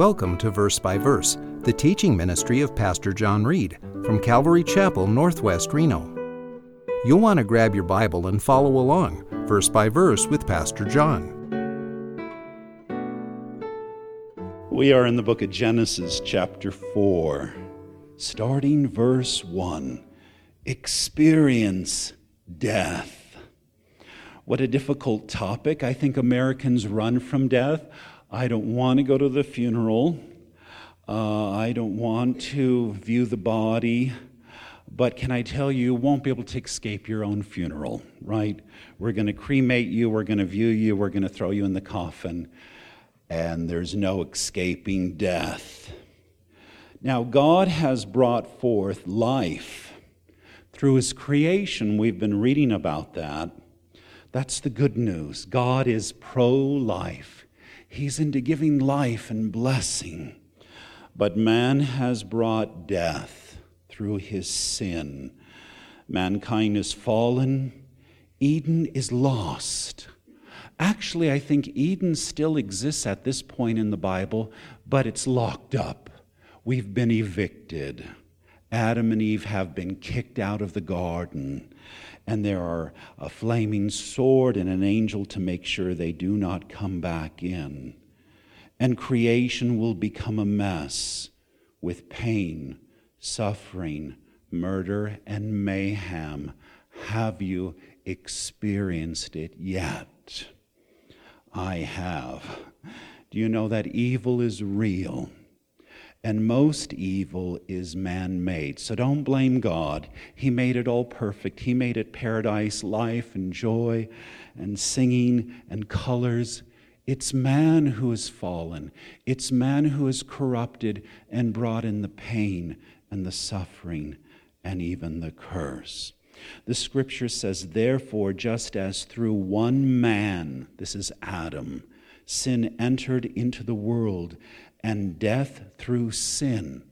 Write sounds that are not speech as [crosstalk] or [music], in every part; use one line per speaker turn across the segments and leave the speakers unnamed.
Welcome to Verse by Verse, the teaching ministry of Pastor John Reed from Calvary Chapel, Northwest Reno. You'll want to grab your Bible and follow along, verse by verse, with Pastor John.
We are in the book of Genesis, chapter 4, starting verse 1. Experience death. What a difficult topic. I think Americans run from death. I don't want to go to the funeral. Uh, I don't want to view the body. But can I tell you, you won't be able to escape your own funeral, right? We're going to cremate you, we're going to view you, we're going to throw you in the coffin, and there's no escaping death. Now, God has brought forth life through His creation. We've been reading about that. That's the good news. God is pro life. He's into giving life and blessing. But man has brought death through his sin. Mankind is fallen. Eden is lost. Actually, I think Eden still exists at this point in the Bible, but it's locked up. We've been evicted. Adam and Eve have been kicked out of the garden and there are a flaming sword and an angel to make sure they do not come back in. And creation will become a mess with pain, suffering, murder, and mayhem. Have you experienced it yet? I have. Do you know that evil is real? And most evil is man made. So don't blame God. He made it all perfect. He made it paradise, life, and joy, and singing, and colors. It's man who has fallen. It's man who has corrupted and brought in the pain and the suffering and even the curse. The scripture says, therefore, just as through one man, this is Adam, sin entered into the world, and death through sin.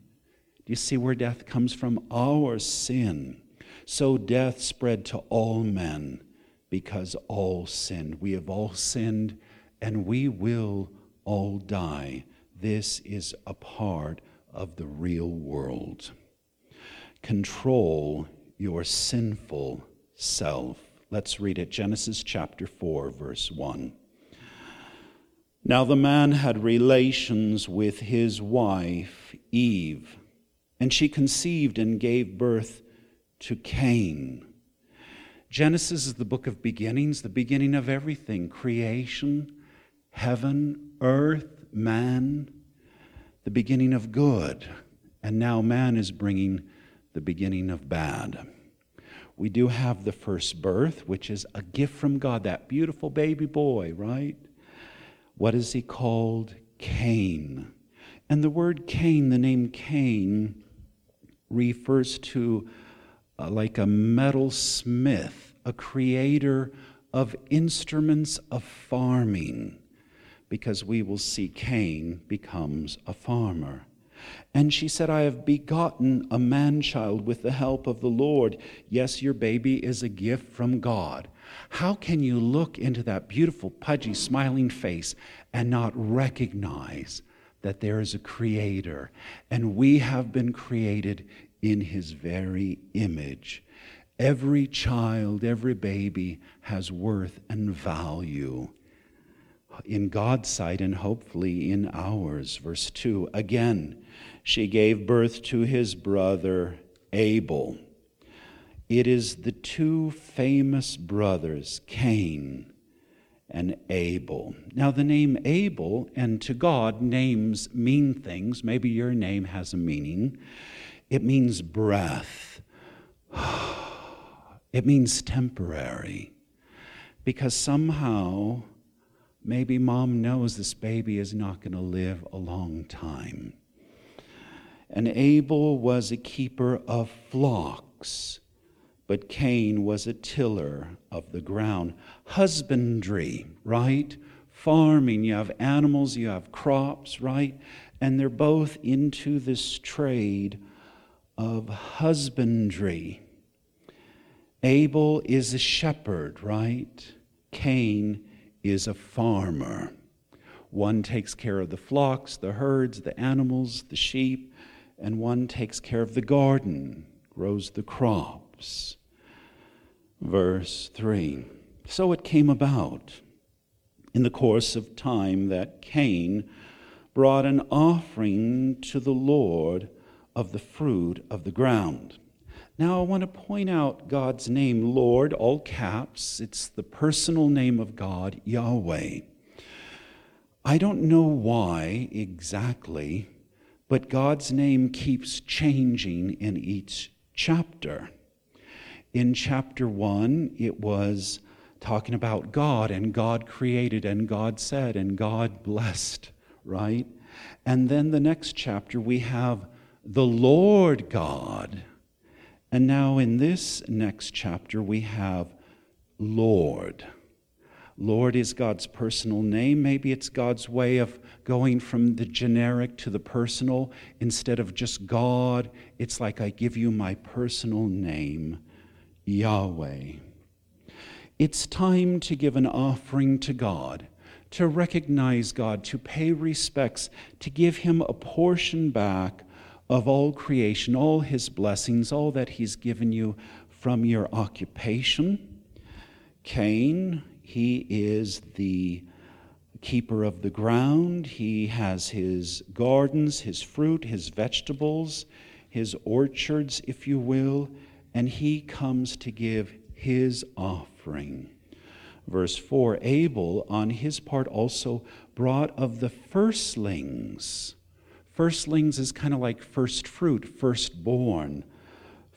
Do you see where death comes from? Our sin. So death spread to all men because all sinned. We have all sinned and we will all die. This is a part of the real world. Control your sinful self. Let's read it Genesis chapter 4, verse 1. Now the man had relations with his wife, Eve, and she conceived and gave birth to Cain. Genesis is the book of beginnings, the beginning of everything creation, heaven, earth, man, the beginning of good. And now man is bringing the beginning of bad. We do have the first birth, which is a gift from God, that beautiful baby boy, right? What is he called? Cain. And the word Cain, the name Cain, refers to uh, like a metal smith, a creator of instruments of farming, because we will see Cain becomes a farmer. And she said, I have begotten a man child with the help of the Lord. Yes, your baby is a gift from God. How can you look into that beautiful, pudgy, smiling face and not recognize that there is a creator and we have been created in his very image? Every child, every baby has worth and value in God's sight and hopefully in ours. Verse 2 Again, she gave birth to his brother Abel. It is the two famous brothers, Cain and Abel. Now, the name Abel, and to God, names mean things. Maybe your name has a meaning. It means breath, [sighs] it means temporary. Because somehow, maybe mom knows this baby is not going to live a long time. And Abel was a keeper of flocks but Cain was a tiller of the ground. Husbandry, right? Farming, you have animals, you have crops, right? And they're both into this trade of husbandry. Abel is a shepherd, right? Cain is a farmer. One takes care of the flocks, the herds, the animals, the sheep, and one takes care of the garden, grows the crops. Verse 3 So it came about in the course of time that Cain brought an offering to the Lord of the fruit of the ground. Now, I want to point out God's name, Lord, all caps. It's the personal name of God, Yahweh. I don't know why exactly, but God's name keeps changing in each chapter. In chapter one, it was talking about God, and God created, and God said, and God blessed, right? And then the next chapter, we have the Lord God. And now in this next chapter, we have Lord. Lord is God's personal name. Maybe it's God's way of going from the generic to the personal. Instead of just God, it's like I give you my personal name, Yahweh. It's time to give an offering to God, to recognize God, to pay respects, to give Him a portion back of all creation, all His blessings, all that He's given you from your occupation. Cain, he is the keeper of the ground. He has his gardens, his fruit, his vegetables, his orchards, if you will, and he comes to give his offering. Verse 4 Abel, on his part, also brought of the firstlings. Firstlings is kind of like first fruit, firstborn.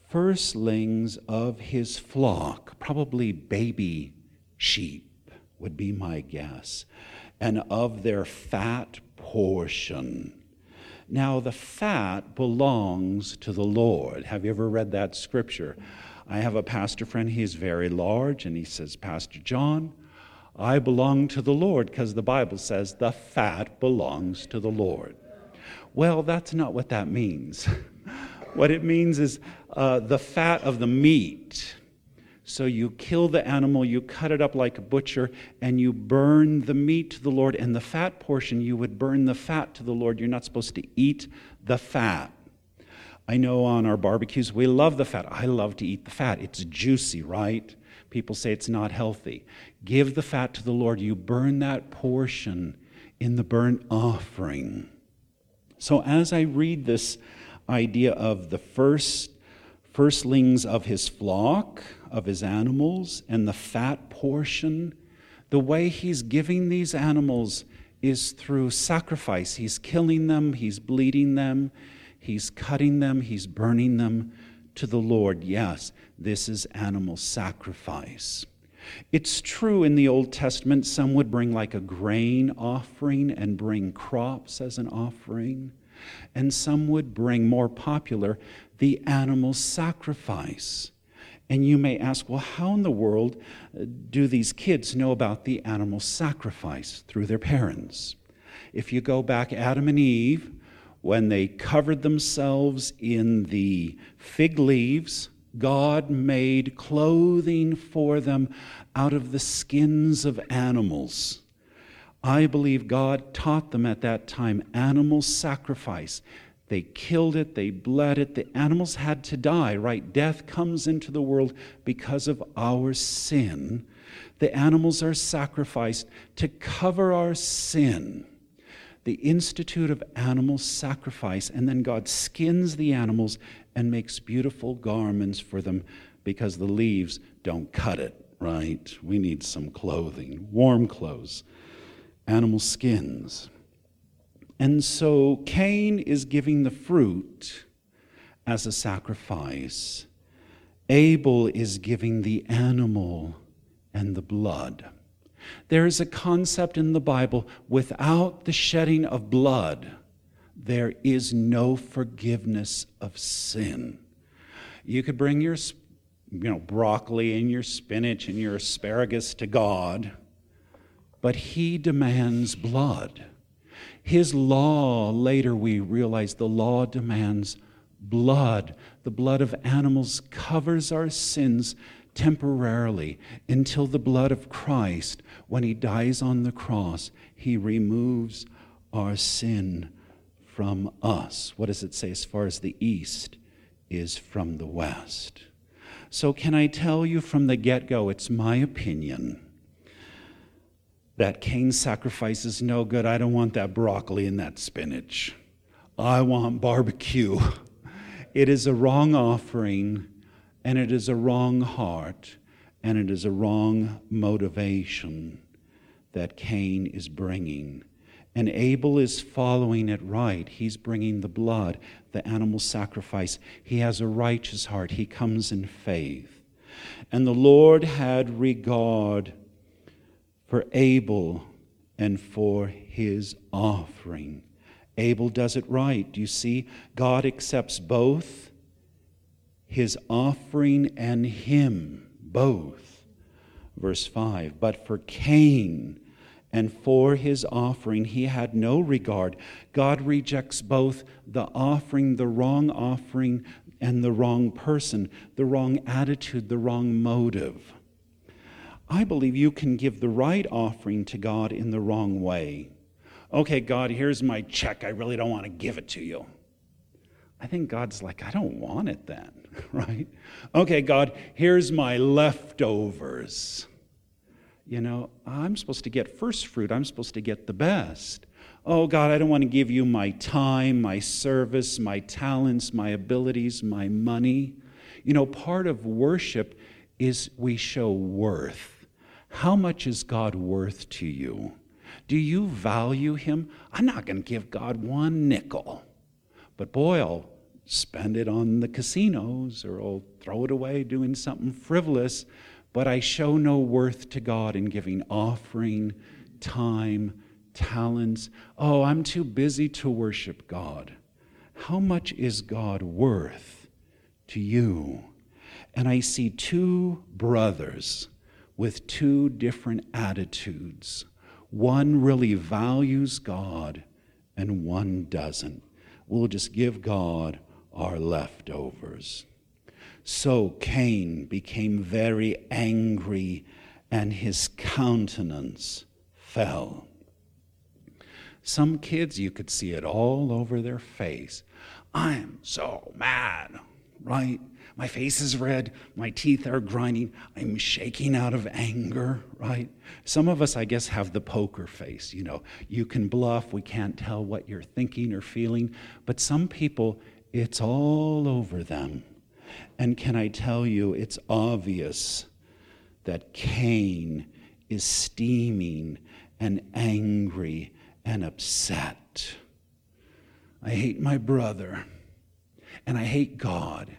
Firstlings of his flock, probably baby sheep, would be my guess, and of their fat portion. Now, the fat belongs to the Lord. Have you ever read that scripture? I have a pastor friend, he's very large, and he says, Pastor John, I belong to the Lord because the Bible says the fat belongs to the Lord. Well, that's not what that means. [laughs] what it means is uh, the fat of the meat so you kill the animal, you cut it up like a butcher, and you burn the meat to the Lord. And the fat portion, you would burn the fat to the Lord. You're not supposed to eat the fat. I know on our barbecues, we love the fat. I love to eat the fat. It's juicy, right? People say it's not healthy. Give the fat to the Lord. You burn that portion in the burnt offering. So as I read this idea of the first firstlings of his flock, of his animals, and the fat portion, the way he's giving these animals is through sacrifice. He's killing them, he's bleeding them, he's cutting them, he's burning them to the Lord. Yes, this is animal sacrifice. It's true in the Old Testament, some would bring like a grain offering and bring crops as an offering, and some would bring more popular the animal sacrifice. And you may ask, well, how in the world uh, do these kids know about the animal sacrifice through their parents? If you go back, Adam and Eve, when they covered themselves in the fig leaves, God made clothing for them out of the skins of animals. I believe God taught them at that time animal sacrifice. They killed it, they bled it. The animals had to die, right? Death comes into the world because of our sin. The animals are sacrificed to cover our sin. The institute of animal sacrifice, and then God skins the animals and makes beautiful garments for them because the leaves don't cut it, right? We need some clothing, warm clothes, animal skins. And so Cain is giving the fruit as a sacrifice. Abel is giving the animal and the blood. There is a concept in the Bible without the shedding of blood, there is no forgiveness of sin. You could bring your you know, broccoli and your spinach and your asparagus to God, but He demands blood. His law, later we realize the law demands blood. The blood of animals covers our sins temporarily until the blood of Christ, when he dies on the cross, he removes our sin from us. What does it say as far as the east is from the west? So, can I tell you from the get go, it's my opinion that Cain's sacrifice is no good. I don't want that broccoli and that spinach. I want barbecue. It is a wrong offering, and it is a wrong heart, and it is a wrong motivation that Cain is bringing. And Abel is following it right. He's bringing the blood, the animal sacrifice. He has a righteous heart. He comes in faith. And the Lord had regard for Abel and for his offering. Abel does it right. You see? God accepts both his offering and him, both. Verse 5 But for Cain and for his offering, he had no regard. God rejects both the offering, the wrong offering, and the wrong person, the wrong attitude, the wrong motive. I believe you can give the right offering to God in the wrong way okay, God, here's my check. I really don't want to give it to you. I think God's like, I don't want it then, [laughs] right? Okay, God, here's my leftovers. You know, I'm supposed to get first fruit, I'm supposed to get the best. Oh, God, I don't want to give you my time, my service, my talents, my abilities, my money. You know, part of worship is we show worth. How much is God worth to you? Do you value Him? I'm not going to give God one nickel. But boy, I'll spend it on the casinos or I'll throw it away doing something frivolous. But I show no worth to God in giving offering, time, talents. Oh, I'm too busy to worship God. How much is God worth to you? And I see two brothers with two different attitudes. One really values God and one doesn't. We'll just give God our leftovers. So Cain became very angry and his countenance fell. Some kids, you could see it all over their face. I'm so mad, right? My face is red. My teeth are grinding. I'm shaking out of anger, right? Some of us, I guess, have the poker face. You know, you can bluff. We can't tell what you're thinking or feeling. But some people, it's all over them. And can I tell you, it's obvious that Cain is steaming and angry and upset. I hate my brother, and I hate God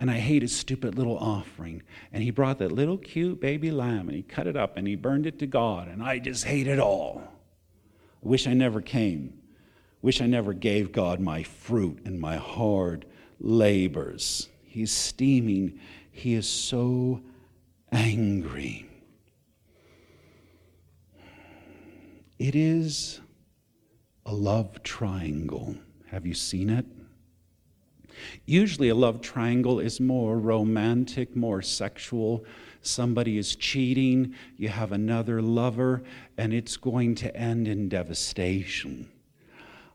and I hate his stupid little offering. And he brought that little cute baby lamb and he cut it up and he burned it to God, and I just hate it all. I wish I never came. Wish I never gave God my fruit and my hard labors. He's steaming. He is so angry. It is a love triangle. Have you seen it? Usually, a love triangle is more romantic, more sexual. Somebody is cheating, you have another lover, and it's going to end in devastation.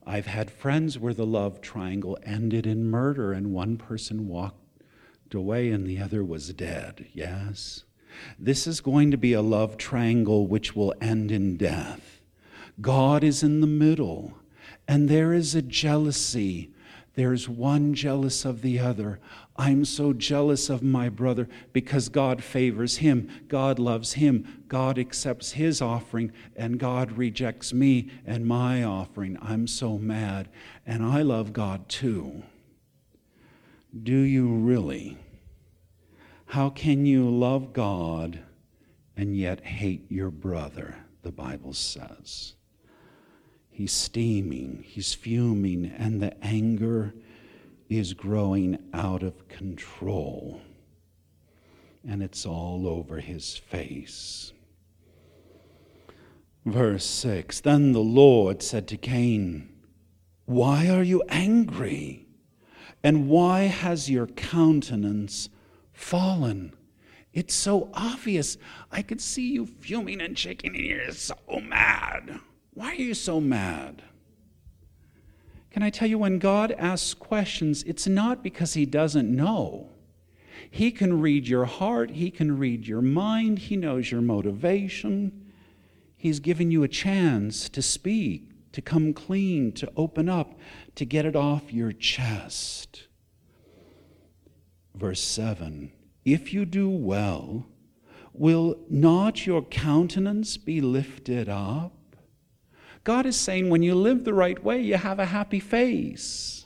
I've had friends where the love triangle ended in murder, and one person walked away and the other was dead. Yes? This is going to be a love triangle which will end in death. God is in the middle, and there is a jealousy there's one jealous of the other. I'm so jealous of my brother because God favors him. God loves him. God accepts his offering, and God rejects me and my offering. I'm so mad. And I love God too. Do you really? How can you love God and yet hate your brother? The Bible says. He's steaming, he's fuming, and the anger is growing out of control. And it's all over his face. Verse 6 Then the Lord said to Cain, Why are you angry? And why has your countenance fallen? It's so obvious. I could see you fuming and shaking, and you're so mad. Why are you so mad? Can I tell you, when God asks questions, it's not because He doesn't know. He can read your heart, He can read your mind, He knows your motivation. He's giving you a chance to speak, to come clean, to open up, to get it off your chest. Verse 7 If you do well, will not your countenance be lifted up? God is saying when you live the right way, you have a happy face.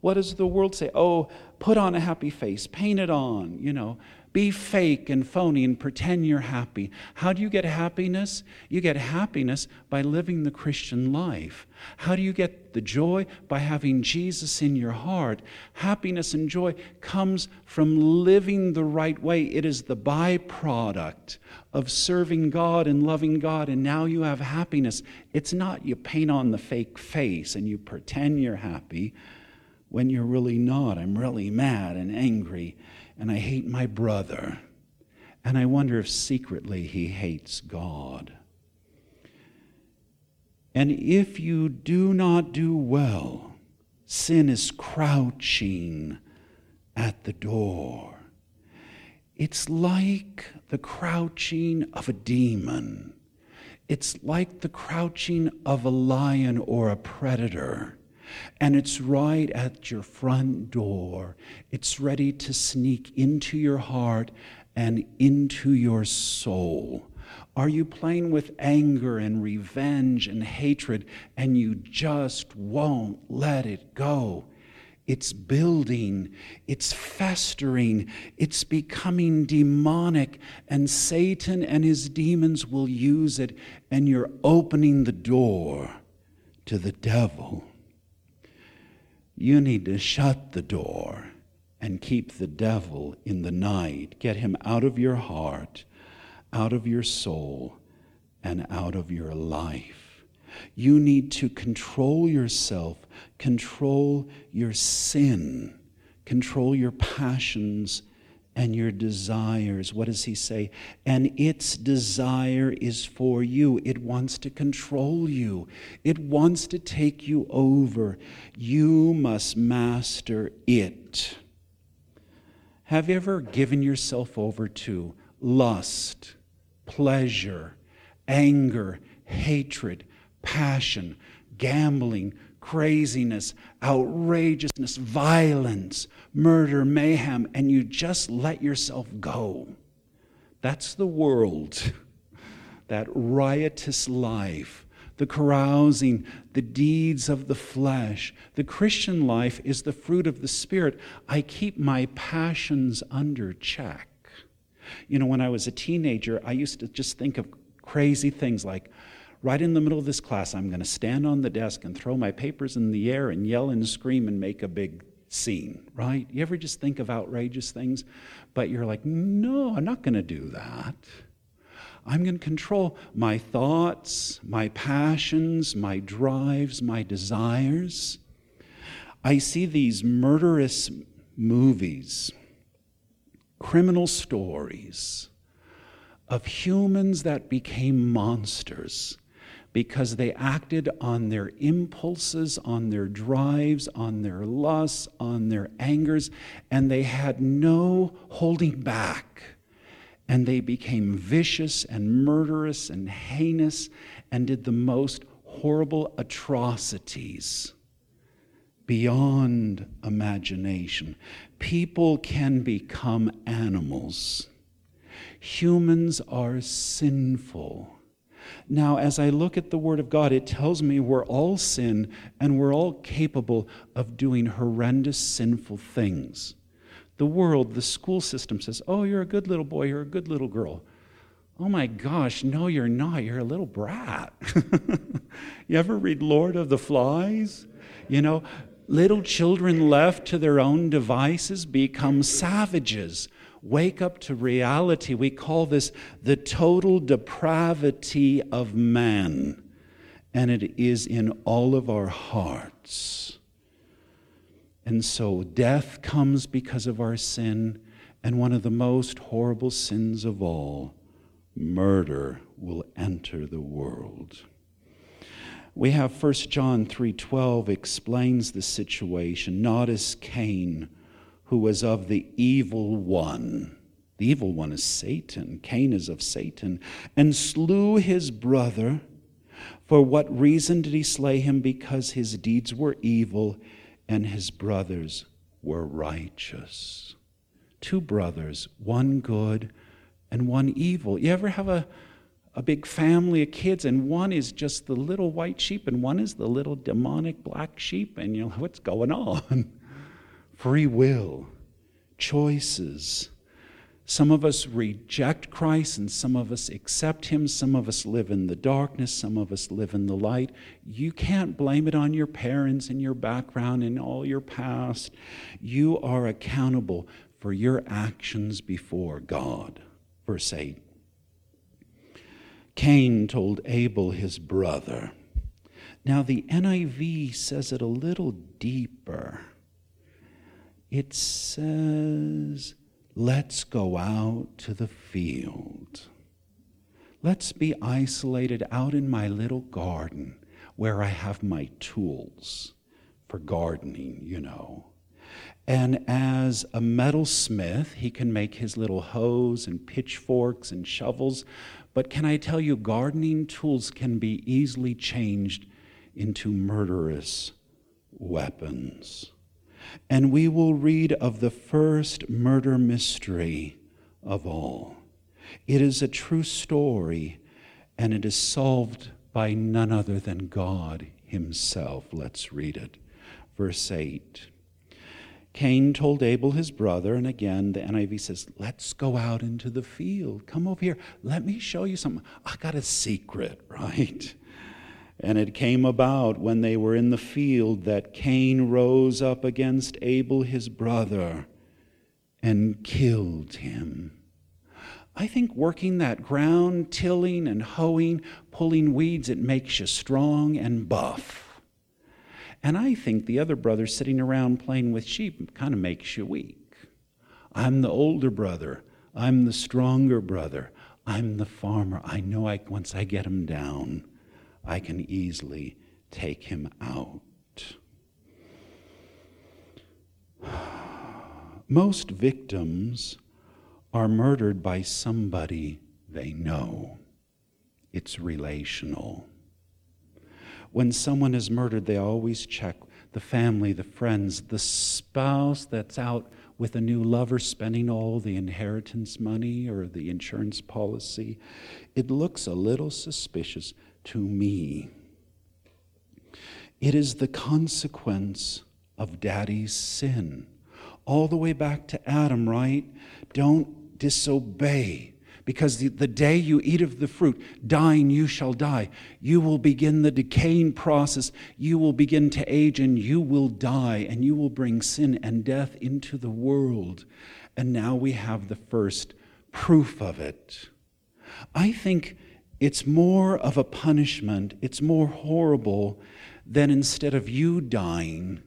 What does the world say? Oh, put on a happy face, paint it on, you know. Be fake and phony and pretend you're happy. How do you get happiness? You get happiness by living the Christian life. How do you get the joy? By having Jesus in your heart. Happiness and joy comes from living the right way. It is the byproduct of serving God and loving God, and now you have happiness. It's not you paint on the fake face and you pretend you're happy when you're really not. I'm really mad and angry and I hate my brother, and I wonder if secretly he hates God. And if you do not do well, sin is crouching at the door. It's like the crouching of a demon. It's like the crouching of a lion or a predator and it's right at your front door. It's ready to sneak into your heart and into your soul. Are you playing with anger and revenge and hatred and you just won't let it go? It's building, it's festering, it's becoming demonic, and Satan and his demons will use it, and you're opening the door to the devil. You need to shut the door and keep the devil in the night. Get him out of your heart, out of your soul, and out of your life. You need to control yourself, control your sin, control your passions and your desires. What does he say? And its desire is for you. It wants to control you, it wants to take you over. You must master it. Have you ever given yourself over to lust, pleasure, anger, hatred, passion, gambling, craziness, outrageousness, violence, murder, mayhem, and you just let yourself go. That's the world, [laughs] that riotous life, the carousing, the deeds of the flesh. The Christian life is the fruit of the Spirit. I keep my passions under check. You know, when I was a teenager, I used to just think of crazy things like, right in the middle of this class, I'm going to stand on the desk and throw my papers in the air and yell and scream and make a big scene, right? You ever just think of outrageous things, but you're like, no, I'm not going to do that. I'm going to control my thoughts, my passions, my drives, my desires. I see these murderous movies, criminal stories of humans that became monsters because they acted on their impulses, on their drives, on their lusts, on their angers, and they had no holding back. And they became vicious and murderous and heinous and did the most horrible atrocities beyond imagination. People can become animals. Humans are sinful. Now, as I look at the Word of God, it tells me we're all sin and we're all capable of doing horrendous, sinful things. The world, the school system says, Oh, you're a good little boy, you're a good little girl. Oh my gosh, no, you're not. You're a little brat. [laughs] you ever read Lord of the Flies? You know, little children left to their own devices become savages wake up to reality. We call this the total depravity of man, and it is in all of our hearts. And so death comes because of our sin, And one of the most horrible sins of all, murder, will enter the world. We have 1 John 3:12 explains the situation, not as Cain, who was of the evil one. The evil one is Satan. Cain is of Satan, and slew his brother. For what reason did he slay him? Because his deeds were evil and his brothers were righteous. Two brothers, one good and one evil. You ever have a, a big family of kids, and one is just the little white sheep, and one is the little demonic black sheep, and you know, [laughs] what's going on? Free will, choices. Some of us reject Christ and some of us accept Him. Some of us live in the darkness. Some of us live in the light. You can't blame it on your parents and your background and all your past. You are accountable for your actions before God. Verse 8 Cain told Abel his brother. Now, the NIV says it a little deeper. It says, Let's go out to the field. Let's be isolated out in my little garden where I have my tools for gardening, you know. And as a metalsmith, he can make his little hoes and pitchforks and shovels. But can I tell you, gardening tools can be easily changed into murderous weapons. And we will read of the first murder mystery of all. It is a true story, and it is solved by none other than God Himself. Let's read it. Verse 8. Cain told Abel his brother, and again the NIV says, Let's go out into the field. Come over here. Let me show you something. I got a secret, [laughs] right? And it came about when they were in the field that Cain rose up against Abel his brother and killed him. I think working that ground, tilling and hoeing, pulling weeds, it makes you strong and buff. And I think the other brother sitting around playing with sheep kind of makes you weak. I'm the older brother. I'm the stronger brother. I'm the farmer. I know I, once I get him down, I can easily take him out. [sighs] Most victims are murdered by somebody they know. It's relational. When someone is murdered, they always check the family, the friends, the spouse that's out with a new lover spending all the inheritance money or the insurance policy. It looks a little suspicious to me. It is the consequence of daddy's sin. All the way back to Adam, right? Don't disobey. Because the, the day you eat of the fruit, dying you shall die. You will begin the decaying process. You will begin to age and you will die, and you will bring sin and death into the world. And now we have the first proof of it. I think it's more of a punishment, it's more horrible than instead of you dying,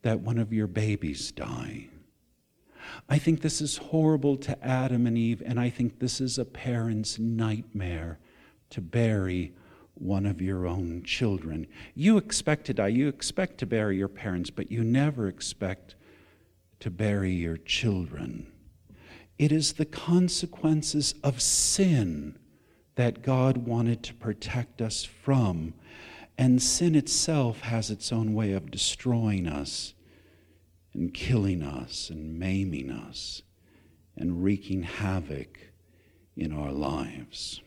that one of your babies die. I think this is horrible to Adam and Eve, and I think this is a parent's nightmare to bury one of your own children. You expect to die, you expect to bury your parents, but you never expect to bury your children. It is the consequences of sin that God wanted to protect us from. And sin itself has its own way of destroying us and killing us and maiming us and wreaking havoc in our lives.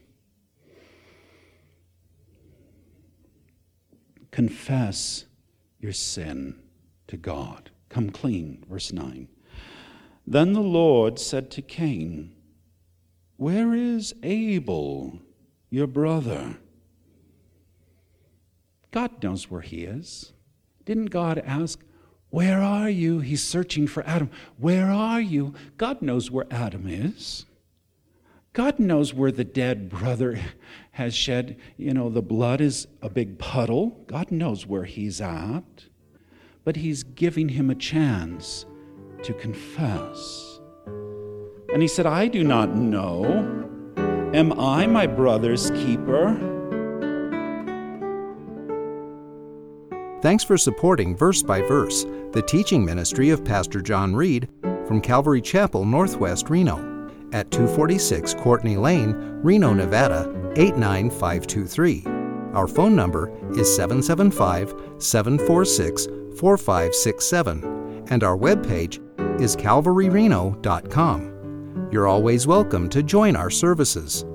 Confess your sin to God. Come clean, verse 9. Then the Lord said to Cain, where is Abel, your brother? God knows where he is. Didn't God ask, Where are you? He's searching for Adam. Where are you? God knows where Adam is. God knows where the dead brother [laughs] has shed. You know, the blood is a big puddle. God knows where he's at. But he's giving him a chance to confess.
And he said, I do not know. Am I my brother's keeper?
Thanks for supporting Verse by Verse, the teaching ministry of Pastor John Reed from Calvary Chapel, Northwest Reno, at 246 Courtney Lane, Reno, Nevada 89523. Our phone number is 775 746 4567, and our webpage is calvaryreno.com. You're always welcome to join our services.